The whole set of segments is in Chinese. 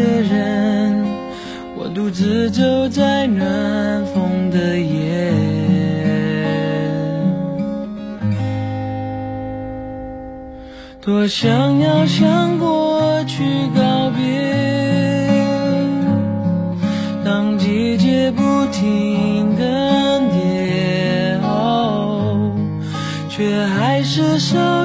的人，我独自走在暖风的夜，多想要向过去告别。当季节不停更迭，哦，却还是少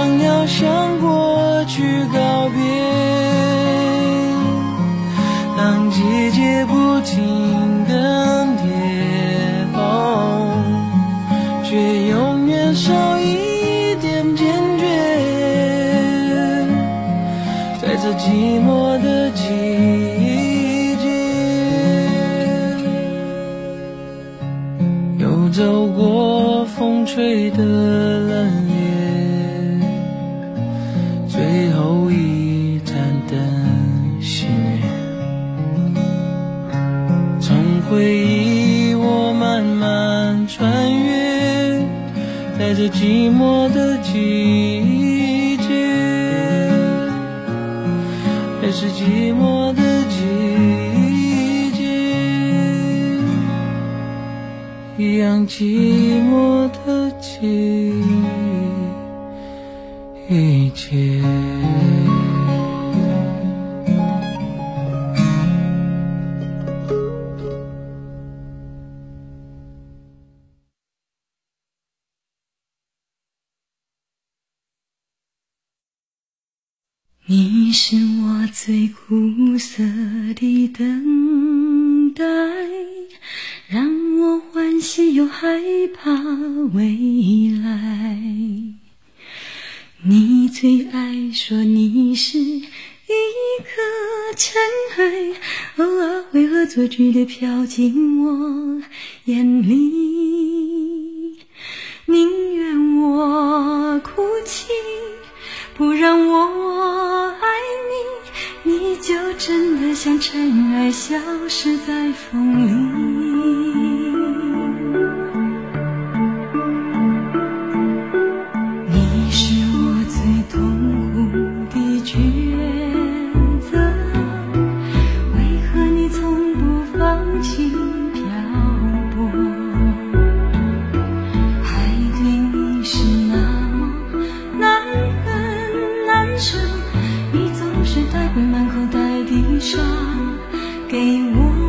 想要向过去告别。当季节不停更迭，哦，却永远少一点坚决。在这寂寞的季节，又走过风吹的回忆我慢慢穿越，在这寂寞的季节，也是寂寞的季节，一样寂寞的季节。你是我最苦涩的等待，让我欢喜又害怕未来。你最爱说你是一颗尘埃，偶尔会恶作剧的飘进我眼里，宁愿我消失在风里。你是我最痛苦的抉择，为何你从不放弃漂泊？爱对你是那么难分难舍，你总是带回满口袋的伤给我，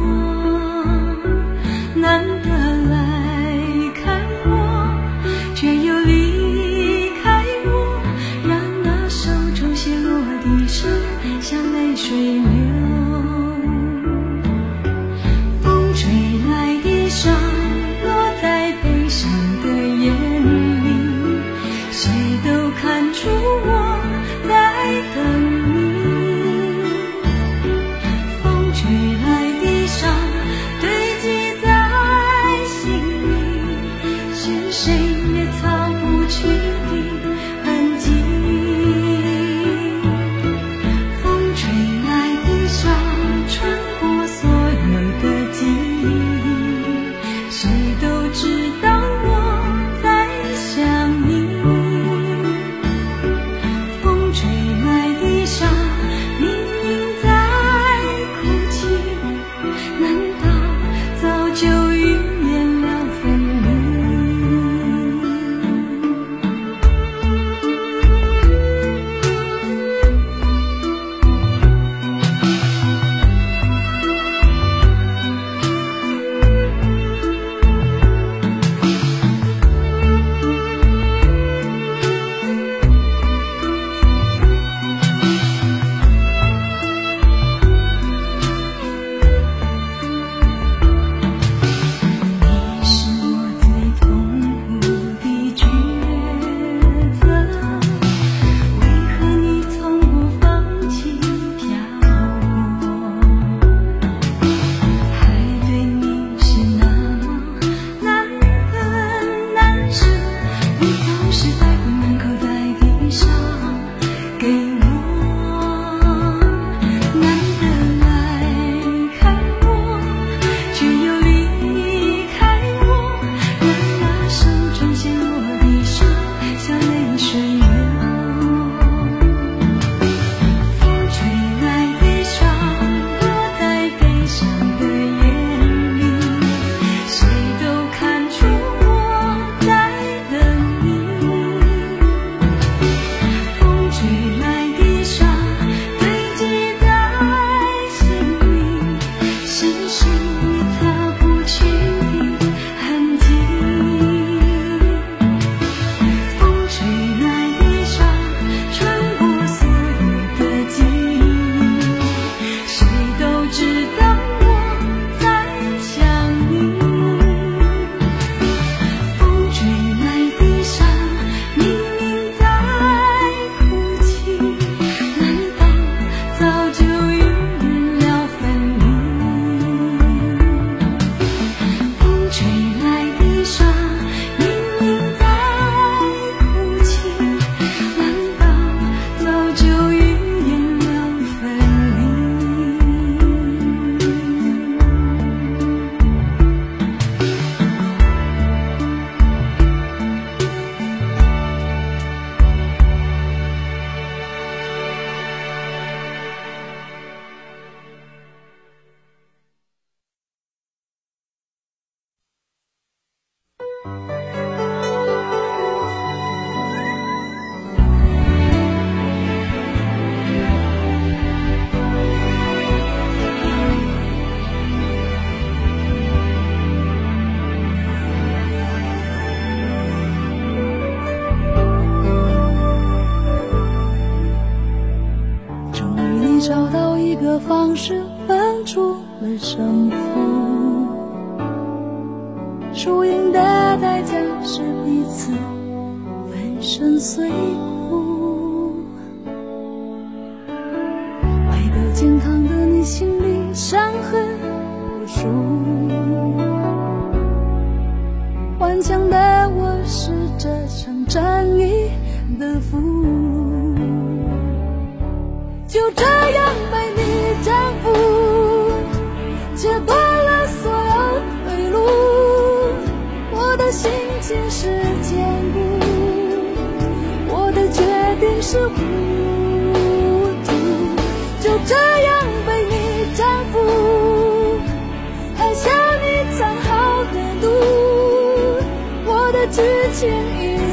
一个方式分出了胜负，输赢的代价是彼此粉身碎骨。爱得健康的你，心里伤痕无数；顽强的我，是这场战役的俘虏。就这样被心是坚固，我的决定是糊涂，就这样被你征服，喝下你藏好的毒，我的剧情已。